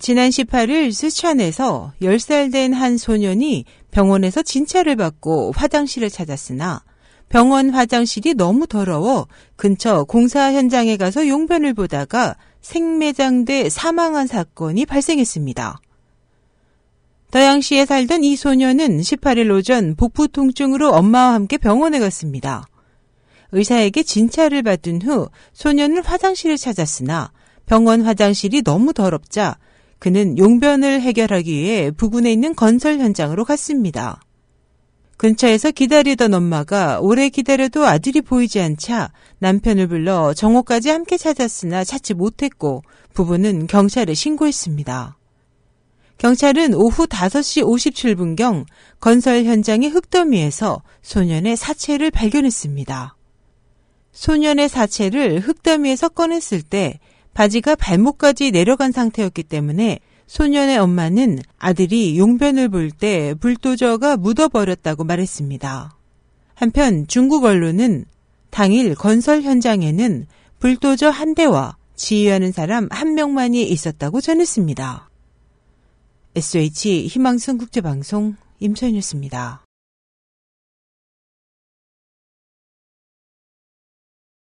지난 18일 스촨에서 10살 된 한 소년이 병원에서 진찰을 받고 화장실을 찾았으나 병원 화장실이 너무 더러워 근처 공사 현장에 가서 용변을 보다가 생매장돼 사망한 사건이 발생했습니다. 더양시에 살던 이 소년은 18일 오전 복부 통증으로 엄마와 함께 병원에 갔습니다. 의사에게 진찰을 받은 후 소년은 화장실을 찾았으나 병원 화장실이 너무 더럽자 그는 용변을 해결하기 위해 부근에 있는 건설 현장으로 갔습니다. 근처에서 기다리던 엄마가 오래 기다려도 아들이 보이지 않자 남편을 불러 정오까지 함께 찾았으나 찾지 못했고 부부는 경찰에 신고했습니다. 경찰은 오후 5시 57분경 건설 현장의 흙더미에서 소년의 사체를 발견했습니다. 소년의 사체를 흙더미에서 꺼냈을 때 바지가 발목까지 내려간 상태였기 때문에 소년의 엄마는 아들이 용변을 볼 때 불도저가 묻어버렸다고 말했습니다. 한편 중국 언론은 당일 건설 현장에는 불도저 한 대와 지휘하는 사람 한 명만이 있었다고 전했습니다. SH 희망성 국제방송 임소연이었습니다.